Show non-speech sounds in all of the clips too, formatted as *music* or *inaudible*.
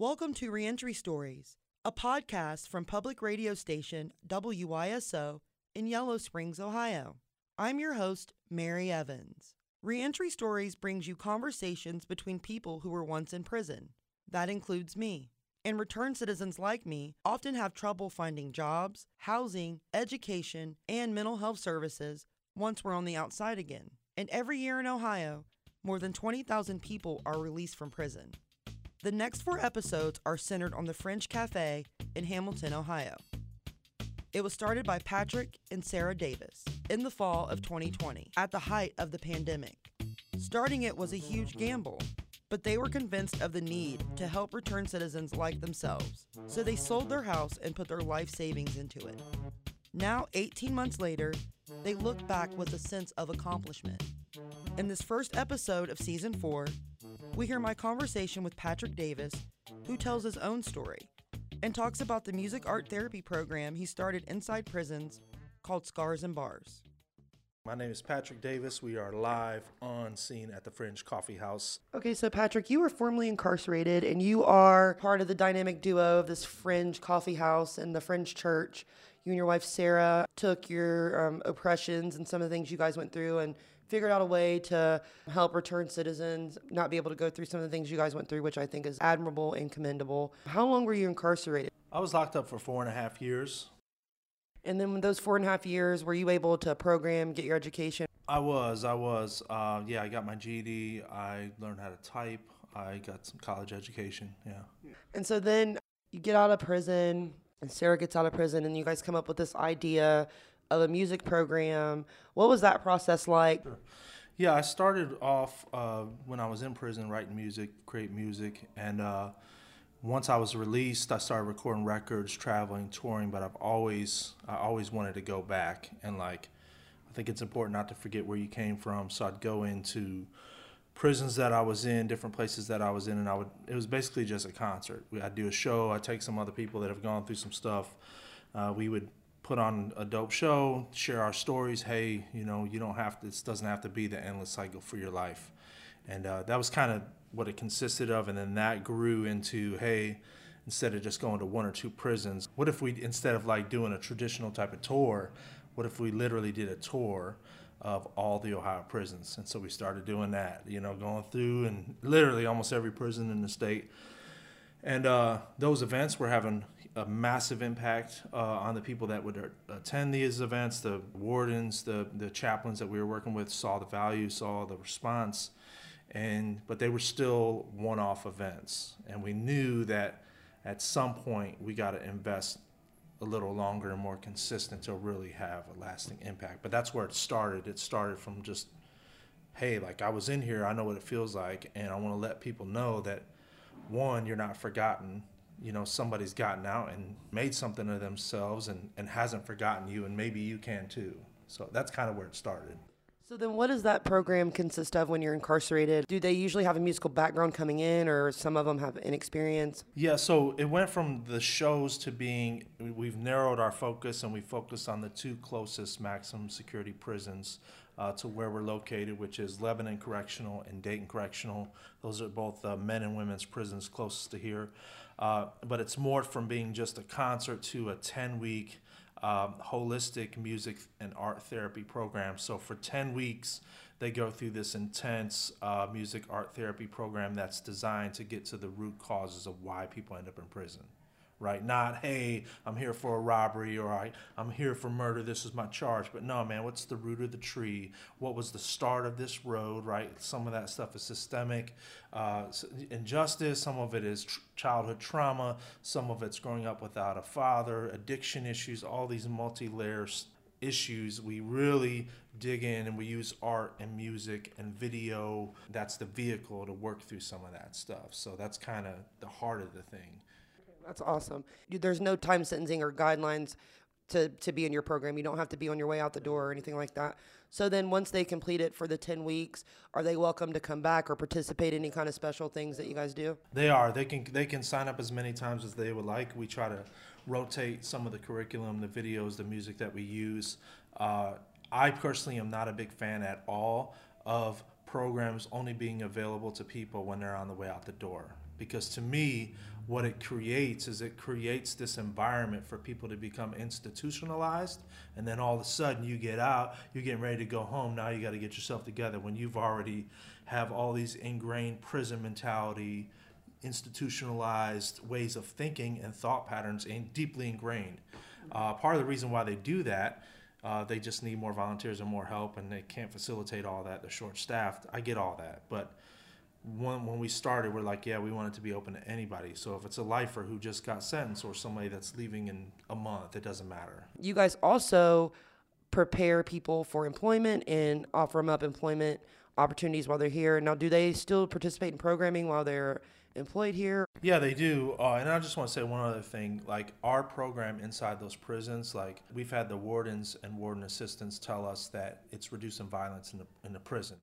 Welcome to Reentry Stories, a podcast from public radio station WYSO in Yellow Springs, Ohio. I'm your host, Mary Evans. Reentry Stories brings you conversations between people who were once in prison. That includes me. And return citizens like me often have trouble finding jobs, housing, education, and mental health services once we're on the outside again. And every year in Ohio, more than 20,000 people are released from prison. The next four episodes are centered on the Fringe Cafe in Hamilton, Ohio. It was started by Patrick and Sarah Davis in the fall of 2020, at the height of the pandemic. Starting it was a huge gamble, but they were convinced of the need to help return citizens like themselves, so they sold their house and put their life savings into it. Now, 18 months later, they look back with a sense of accomplishment. In this first episode of season four, we hear my conversation with Patrick Davis, who tells his own story and talks about the music art therapy program he started inside prisons called Scars and Bars. My name is Patrick Davis. We are live on scene at the Fringe Coffee House. Okay, so Patrick, you were formerly incarcerated and you are part of the dynamic duo of this Fringe Coffee House and the Fringe Church. You and your wife Sarah took your um, oppressions and some of the things you guys went through and figured out a way to help return citizens not be able to go through some of the things you guys went through, which I think is admirable and commendable. How long were you incarcerated? I was locked up for four and a half years. And then, with those four and a half years, were you able to program, get your education? I was. I was. Uh, yeah, I got my GED. I learned how to type. I got some college education. Yeah. And so then you get out of prison, and Sarah gets out of prison, and you guys come up with this idea of a music program. What was that process like? Sure. Yeah, I started off uh, when I was in prison writing music, create music, and uh, once I was released, I started recording records, traveling, touring. But I've always, I always wanted to go back and like, I think it's important not to forget where you came from. So I'd go into prisons that I was in, different places that I was in, and I would. It was basically just a concert. I'd do a show. I'd take some other people that have gone through some stuff. Uh, we would put on a dope show, share our stories. Hey, you know, you don't have to. This doesn't have to be the endless cycle for your life, and uh, that was kind of what it consisted of. And then that grew into hey, instead of just going to one or two prisons, what if we instead of like doing a traditional type of tour, what if we literally did a tour? of all the Ohio prisons. And so we started doing that, you know, going through and literally almost every prison in the state. And uh, those events were having a massive impact uh, on the people that would attend these events. The wardens, the the chaplains that we were working with saw the value, saw the response, and but they were still one-off events, and we knew that at some point we got to invest a little longer and more consistent to really have a lasting impact. But that's where it started. It started from just, hey, like I was in here, I know what it feels like, and I want to let people know that one, you're not forgotten you know somebody's gotten out and made something of themselves and, and hasn't forgotten you and maybe you can too so that's kind of where it started so then what does that program consist of when you're incarcerated do they usually have a musical background coming in or some of them have inexperience yeah so it went from the shows to being we've narrowed our focus and we focus on the two closest maximum security prisons uh, to where we're located, which is Lebanon Correctional and Dayton Correctional. Those are both uh, men and women's prisons closest to here. Uh, but it's more from being just a concert to a 10 week um, holistic music and art therapy program. So for 10 weeks, they go through this intense uh, music art therapy program that's designed to get to the root causes of why people end up in prison right? Not, hey, I'm here for a robbery or I, I'm here for murder, this is my charge. But no, man, what's the root of the tree? What was the start of this road, right? Some of that stuff is systemic uh, injustice, some of it is tr- childhood trauma, some of it's growing up without a father, addiction issues, all these multi layers issues, we really dig in and we use art and music and video. That's the vehicle to work through some of that stuff. So that's kind of the heart of the thing. That's awesome. There's no time sentencing or guidelines to, to be in your program. You don't have to be on your way out the door or anything like that. So then once they complete it for the 10 weeks, are they welcome to come back or participate in any kind of special things that you guys do? They are. They can they can sign up as many times as they would like. We try to rotate some of the curriculum, the videos, the music that we use. Uh, I personally am not a big fan at all of programs only being available to people when they're on the way out the door because to me what it creates is it creates this environment for people to become institutionalized and then all of a sudden you get out you're getting ready to go home now you got to get yourself together when you've already have all these ingrained prison mentality institutionalized ways of thinking and thought patterns and deeply ingrained. Uh, part of the reason why they do that uh, they just need more volunteers and more help and they can't facilitate all that they're short staffed i get all that but when, when we started, we're like, yeah, we want it to be open to anybody. So if it's a lifer who just got sentenced or somebody that's leaving in a month, it doesn't matter. You guys also prepare people for employment and offer them up employment opportunities while they're here. Now, do they still participate in programming while they're employed here? Yeah, they do. Uh, and I just want to say one other thing. Like our program inside those prisons, like we've had the wardens and warden assistants tell us that it's reducing violence in the in the prison.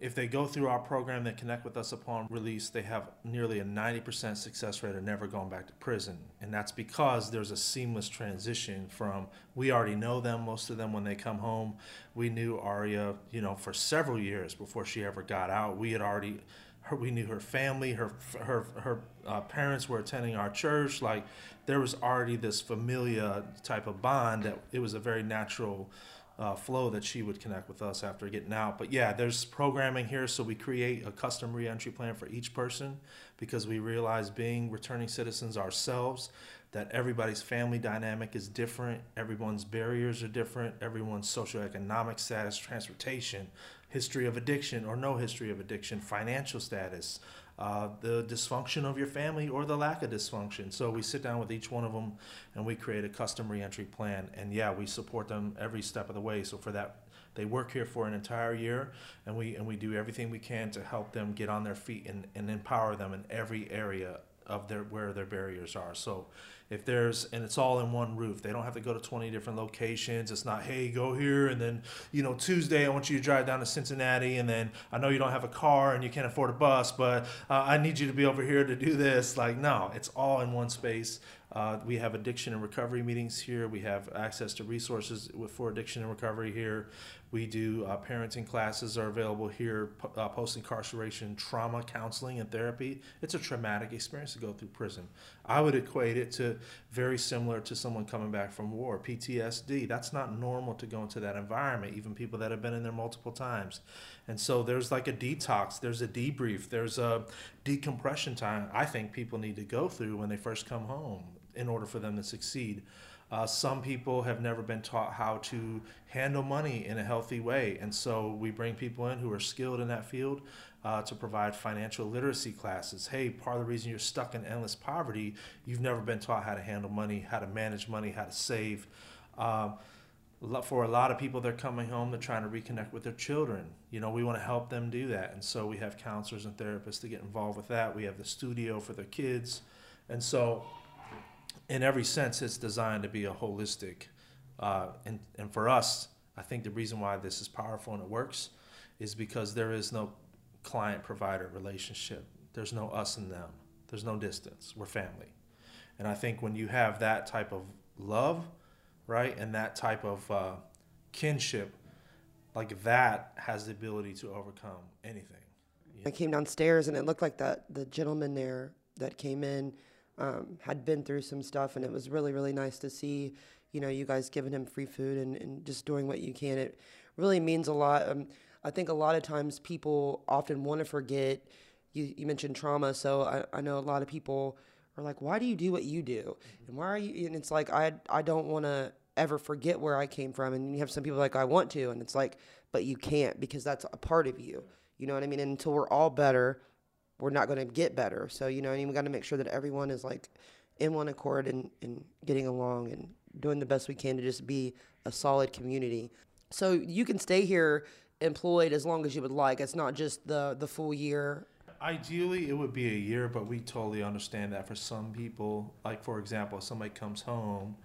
If they go through our program, they connect with us upon release, they have nearly a 90% success rate of never going back to prison. And that's because there's a seamless transition from we already know them, most of them when they come home. We knew Aria, you know, for several years before she ever got out. We had already her, we knew her family, her her her uh, parents were attending our church. Like there was already this familia type of bond that it was a very natural uh, flow that she would connect with us after getting out. But yeah, there's programming here, so we create a custom reentry plan for each person because we realize being returning citizens ourselves that everybody's family dynamic is different, everyone's barriers are different, everyone's socioeconomic status, transportation, history of addiction or no history of addiction, financial status, uh, the dysfunction of your family or the lack of dysfunction. So we sit down with each one of them and we create a custom reentry plan. And yeah, we support them every step of the way. So for that, they work here for an entire year, and we and we do everything we can to help them get on their feet and, and empower them in every area of their where their barriers are. So if there's and it's all in one roof they don't have to go to 20 different locations it's not hey go here and then you know tuesday i want you to drive down to cincinnati and then i know you don't have a car and you can't afford a bus but uh, i need you to be over here to do this like no it's all in one space uh, we have addiction and recovery meetings here. We have access to resources for addiction and recovery here. We do uh, parenting classes are available here, uh, post incarceration trauma counseling and therapy. It's a traumatic experience to go through prison. I would equate it to very similar to someone coming back from war, PTSD. That's not normal to go into that environment, even people that have been in there multiple times. And so there's like a detox, there's a debrief, there's a decompression time I think people need to go through when they first come home in order for them to succeed. Uh, some people have never been taught how to handle money in a healthy way, and so we bring people in who are skilled in that field uh, to provide financial literacy classes. Hey, part of the reason you're stuck in endless poverty, you've never been taught how to handle money, how to manage money, how to save. Um, for a lot of people, they're coming home, they're trying to reconnect with their children. You know, we want to help them do that. And so we have counselors and therapists to get involved with that. We have the studio for their kids. And so in every sense, it's designed to be a holistic. Uh, and, and for us, I think the reason why this is powerful and it works is because there is no client provider relationship. There's no us and them. There's no distance. We're family. And I think when you have that type of love, right, and that type of uh, kinship, like that has the ability to overcome anything. I came downstairs and it looked like that the gentleman there that came in um, had been through some stuff, and it was really, really nice to see, you know, you guys giving him free food and, and just doing what you can. It really means a lot. Um, I think a lot of times people often want to forget. You, you mentioned trauma, so I, I know a lot of people are like, "Why do you do what you do?" And why are you? And it's like I I don't want to ever forget where I came from. And you have some people like, "I want to," and it's like, but you can't because that's a part of you. You know what I mean? And until we're all better, we're not going to get better. So, you know, mean, we got to make sure that everyone is like in one accord and, and getting along and doing the best we can to just be a solid community. So you can stay here employed as long as you would like. It's not just the, the full year. Ideally, it would be a year, but we totally understand that for some people, like for example, if somebody comes home,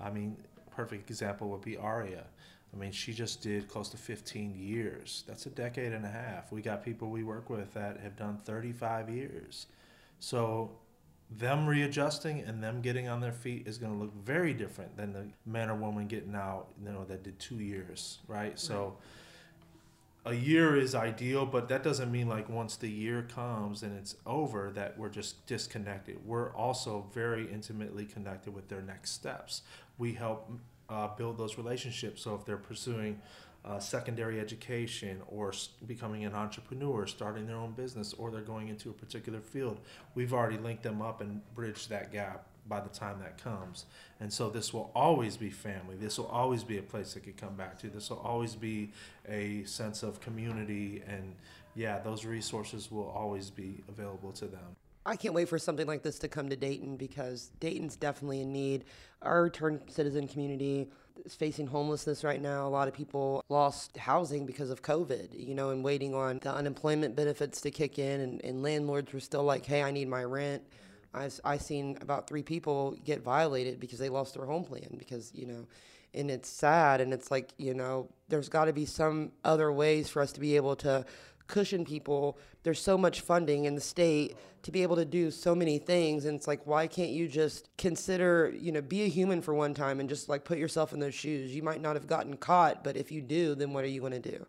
I mean, perfect example would be Aria. I mean, she just did close to 15 years. That's a decade and a half. We got people we work with that have done 35 years. So, them readjusting and them getting on their feet is going to look very different than the man or woman getting out, you know, that did two years, right? right. So, a year is ideal, but that doesn't mean like once the year comes and it's over that we're just disconnected. We're also very intimately connected with their next steps. We help uh, build those relationships. So if they're pursuing uh, secondary education or becoming an entrepreneur, starting their own business, or they're going into a particular field, we've already linked them up and bridged that gap by the time that comes. And so this will always be family. This will always be a place they could come back to. This will always be a sense of community. And yeah, those resources will always be available to them. I can't wait for something like this to come to Dayton because Dayton's definitely in need. Our return citizen community is facing homelessness right now. A lot of people lost housing because of COVID, you know, and waiting on the unemployment benefits to kick in. And, and landlords were still like, hey, I need my rent. I've I seen about three people get violated because they lost their home plan because you know, and it's sad and it's like you know there's got to be some other ways for us to be able to cushion people. There's so much funding in the state to be able to do so many things and it's like why can't you just consider, you know, be a human for one time and just like put yourself in those shoes. You might not have gotten caught, but if you do, then what are you going to do?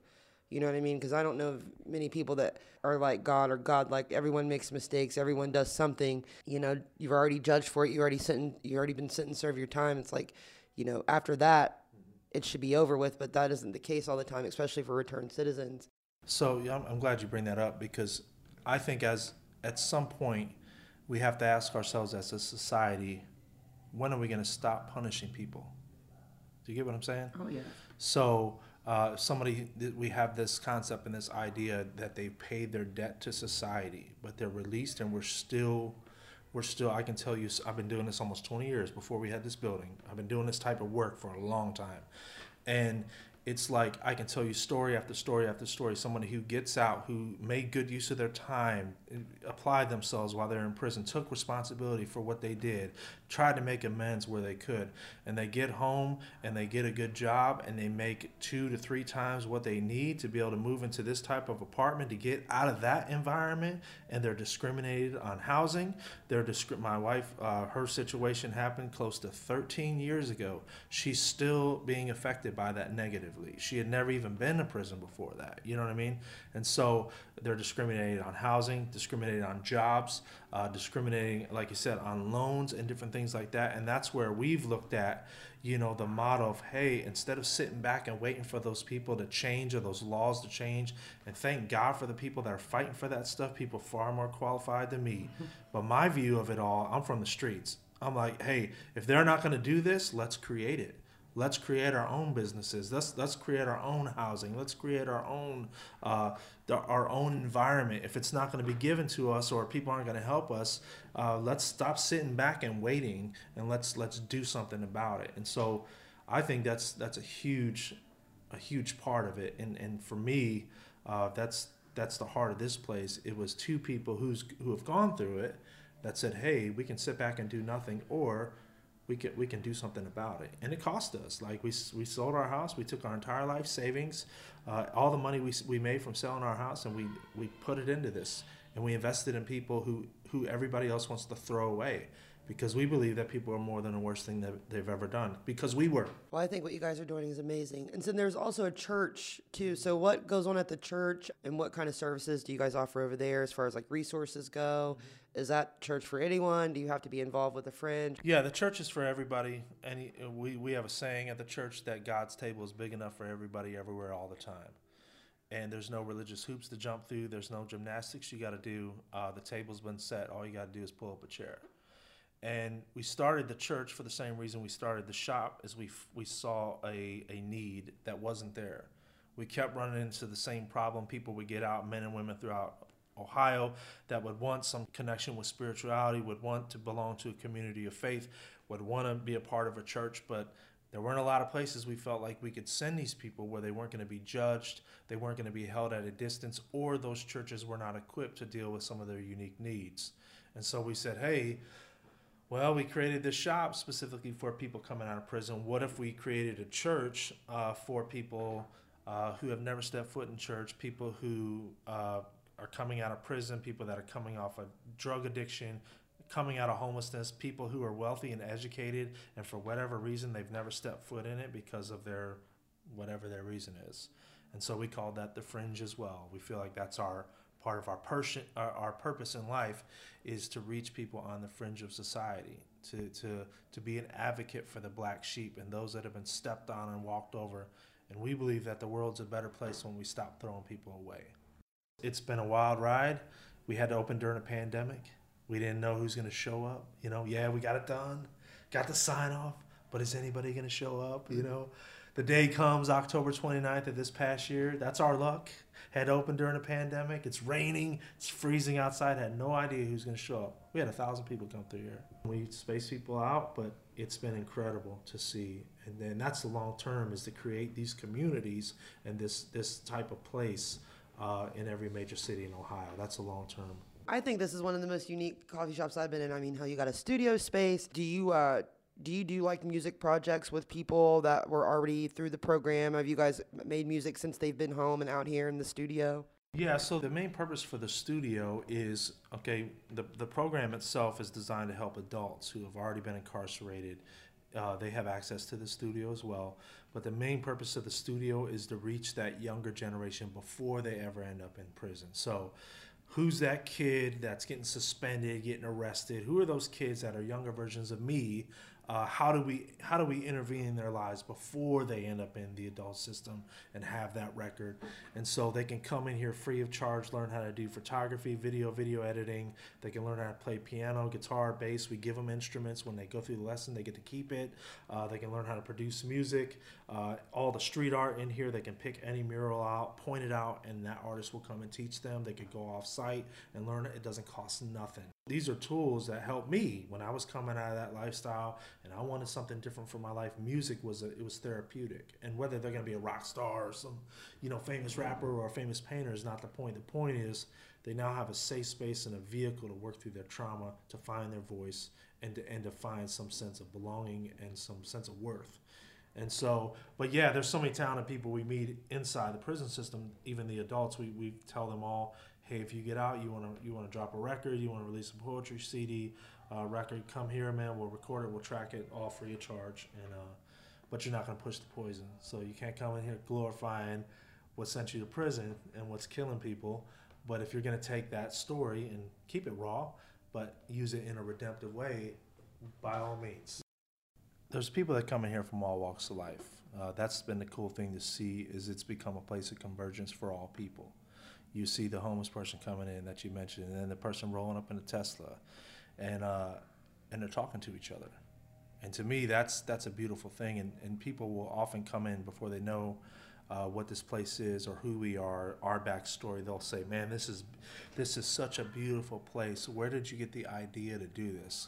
You know what I mean? Because I don't know many people that are like God or God like everyone makes mistakes, everyone does something. You know, you've already judged for it. You already sent. You already been sentenced, serve your time. It's like, you know, after that, it should be over with. But that isn't the case all the time, especially for returned citizens. So yeah, I'm, I'm glad you bring that up because I think as at some point we have to ask ourselves as a society, when are we going to stop punishing people? Do you get what I'm saying? Oh yeah. So uh, somebody we have this concept and this idea that they've paid their debt to society, but they're released and we're still we're still I can tell you I've been doing this almost 20 years before we had this building. I've been doing this type of work for a long time. And it's like I can tell you story after story after story. Someone who gets out, who made good use of their time, applied themselves while they're in prison, took responsibility for what they did, tried to make amends where they could, and they get home and they get a good job and they make two to three times what they need to be able to move into this type of apartment to get out of that environment, and they're discriminated on housing. They're discri- my wife, uh, her situation happened close to 13 years ago. She's still being affected by that negatively. She had never even been to prison before that. You know what I mean? And so they're discriminated on housing, discriminated on jobs, uh, discriminating, like you said, on loans and different things like that. And that's where we've looked at, you know, the model of, hey, instead of sitting back and waiting for those people to change or those laws to change, and thank God for the people that are fighting for that stuff, people far more qualified than me. *laughs* but my view of it all, I'm from the streets. I'm like, hey, if they're not going to do this, let's create it. Let's create our own businesses. Let's let's create our own housing. Let's create our own uh, our own environment. If it's not going to be given to us or people aren't going to help us, uh, let's stop sitting back and waiting and let's let's do something about it. And so, I think that's that's a huge a huge part of it. And and for me, uh, that's that's the heart of this place. It was two people who's who have gone through it that said, "Hey, we can sit back and do nothing," or we can we can do something about it. And it cost us. Like we we sold our house, we took our entire life savings, uh, all the money we we made from selling our house, and we we put it into this, and we invested in people who who everybody else wants to throw away. Because we believe that people are more than the worst thing that they've ever done. Because we were. Well, I think what you guys are doing is amazing. And so there's also a church too. So what goes on at the church, and what kind of services do you guys offer over there, as far as like resources go? Mm-hmm is that church for anyone? Do you have to be involved with a friend? Yeah, the church is for everybody. And we, we have a saying at the church that God's table is big enough for everybody everywhere all the time. And there's no religious hoops to jump through. There's no gymnastics you got to do. Uh, the table's been set. All you got to do is pull up a chair. And we started the church for the same reason we started the shop, is we we saw a, a need that wasn't there. We kept running into the same problem. People would get out, men and women throughout Ohio that would want some connection with spirituality, would want to belong to a community of faith, would want to be a part of a church, but there weren't a lot of places we felt like we could send these people where they weren't going to be judged, they weren't going to be held at a distance, or those churches were not equipped to deal with some of their unique needs. And so we said, hey, well, we created this shop specifically for people coming out of prison. What if we created a church uh, for people uh, who have never stepped foot in church, people who uh, are coming out of prison, people that are coming off of drug addiction, coming out of homelessness, people who are wealthy and educated, and for whatever reason they've never stepped foot in it because of their whatever their reason is. And so we call that the fringe as well. We feel like that's our part of our, person, our, our purpose in life is to reach people on the fringe of society, to, to, to be an advocate for the black sheep and those that have been stepped on and walked over. And we believe that the world's a better place when we stop throwing people away. It's been a wild ride. We had to open during a pandemic. We didn't know who's going to show up. You know, yeah, we got it done, got the sign off, but is anybody going to show up? You know, the day comes October 29th of this past year. That's our luck. Had opened during a pandemic. It's raining. It's freezing outside. Had no idea who's going to show up. We had a thousand people come through here. We space people out, but it's been incredible to see. And then that's the long term is to create these communities and this this type of place uh, in every major city in Ohio. That's the long term. I think this is one of the most unique coffee shops I've been in. I mean, how you got a studio space. Do you uh, do you do like music projects with people that were already through the program? Have you guys made music since they've been home and out here in the studio? Yeah, so the main purpose for the studio is okay, the, the program itself is designed to help adults who have already been incarcerated. Uh, they have access to the studio as well. But the main purpose of the studio is to reach that younger generation before they ever end up in prison. So, who's that kid that's getting suspended, getting arrested? Who are those kids that are younger versions of me uh, how do we how do we intervene in their lives before they end up in the adult system and have that record? And so they can come in here free of charge learn how to do photography video video editing. They can learn how to play piano guitar bass. We give them instruments. When they go through the lesson they get to keep it. Uh, they can learn how to produce music. Uh, all the street art in here they can pick any mural out point it out and that artist will come and teach them. They could go off site and learn it. It doesn't cost nothing. These are tools that helped me when I was coming out of that lifestyle and I wanted something different for my life. Music was a, it was therapeutic, and whether they're going to be a rock star or some you know famous rapper or a famous painter is not the point. The point is they now have a safe space and a vehicle to work through their trauma, to find their voice, and to, and to find some sense of belonging and some sense of worth. And so, but yeah, there's so many talented people we meet inside the prison system. Even the adults, we, we tell them all, hey, if you get out, you want to you want to drop a record, you want to release a poetry CD uh, record, come here, man. We'll record it, we'll track it, all free of charge. And uh, but you're not going to push the poison, so you can't come in here glorifying what sent you to prison and what's killing people. But if you're going to take that story and keep it raw, but use it in a redemptive way, by all means. There's people that come in here from all walks of life. Uh, that's been the cool thing to see is it's become a place of convergence for all people you see the homeless person coming in that you mentioned, and then the person rolling up in a Tesla, and uh, and they're talking to each other. And to me, that's that's a beautiful thing. And, and people will often come in before they know uh, what this place is or who we are, our backstory. They'll say, "Man, this is this is such a beautiful place. Where did you get the idea to do this?"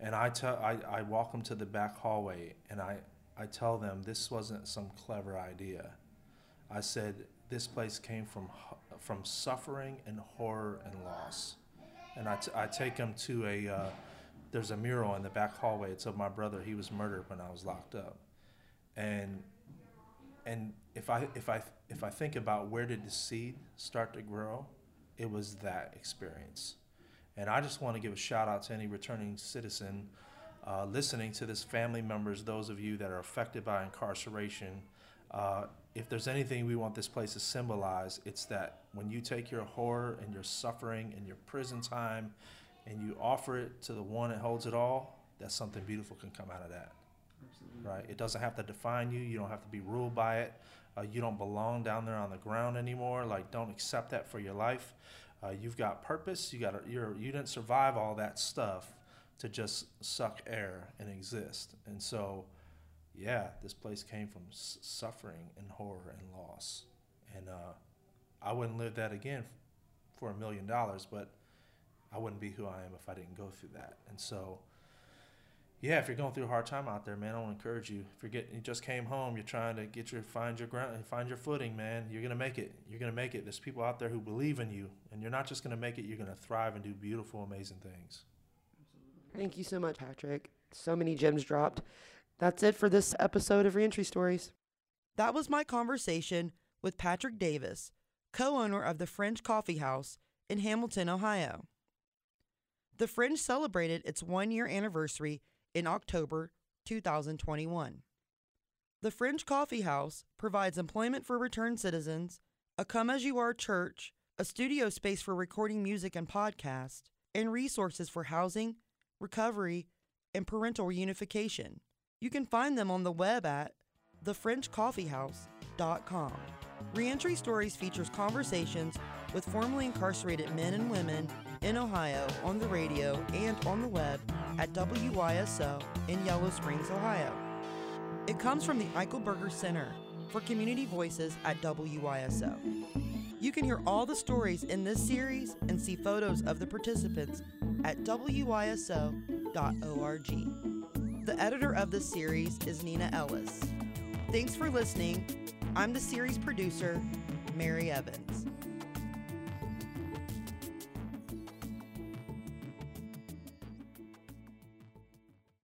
And I tell I, I walk them to the back hallway, and I I tell them this wasn't some clever idea. I said this place came from from suffering and horror and loss. And I, t- I take him to a, uh, there's a mural in the back hallway. It's of my brother. He was murdered when I was locked up. And, and if I, if I, if I think about where did the seed start to grow, it was that experience. And I just want to give a shout out to any returning citizen uh, listening to this, family members, those of you that are affected by incarceration. Uh, if there's anything we want this place to symbolize, it's that when you take your horror and your suffering and your prison time and you offer it to the one that holds it all, that something beautiful can come out of that. Absolutely. Right? It doesn't have to define you. You don't have to be ruled by it. Uh, you don't belong down there on the ground anymore. Like, don't accept that for your life. Uh, you've got purpose. You got you're you didn't survive all that stuff to just suck air and exist. And so yeah, this place came from s- suffering and horror and loss. And uh, I wouldn't live that again for a million dollars, but I wouldn't be who I am if I didn't go through that. And so, yeah, if you're going through a hard time out there, man, I want to encourage you. If you're getting, you just came home, you're trying to get your find your ground, find your footing, man. You're gonna make it. You're gonna make it. There's people out there who believe in you, and you're not just gonna make it. You're gonna thrive and do beautiful, amazing things. Thank you so much, Patrick. So many gems dropped. That's it for this episode of Reentry Stories. That was my conversation with Patrick Davis, co owner of the Fringe Coffee House in Hamilton, Ohio. The Fringe celebrated its one year anniversary in October 2021. The Fringe Coffee House provides employment for returned citizens, a come as you are church, a studio space for recording music and podcast, and resources for housing, recovery, and parental reunification. You can find them on the web at thefringecoffeehouse.com. Reentry Stories features conversations with formerly incarcerated men and women in Ohio on the radio and on the web at WYSO in Yellow Springs, Ohio. It comes from the Eichelberger Center for Community Voices at WYSO. You can hear all the stories in this series and see photos of the participants at wyso.org. The editor of this series is Neenah Ellis. Thanks for listening. I'm the series producer, Mary Evans.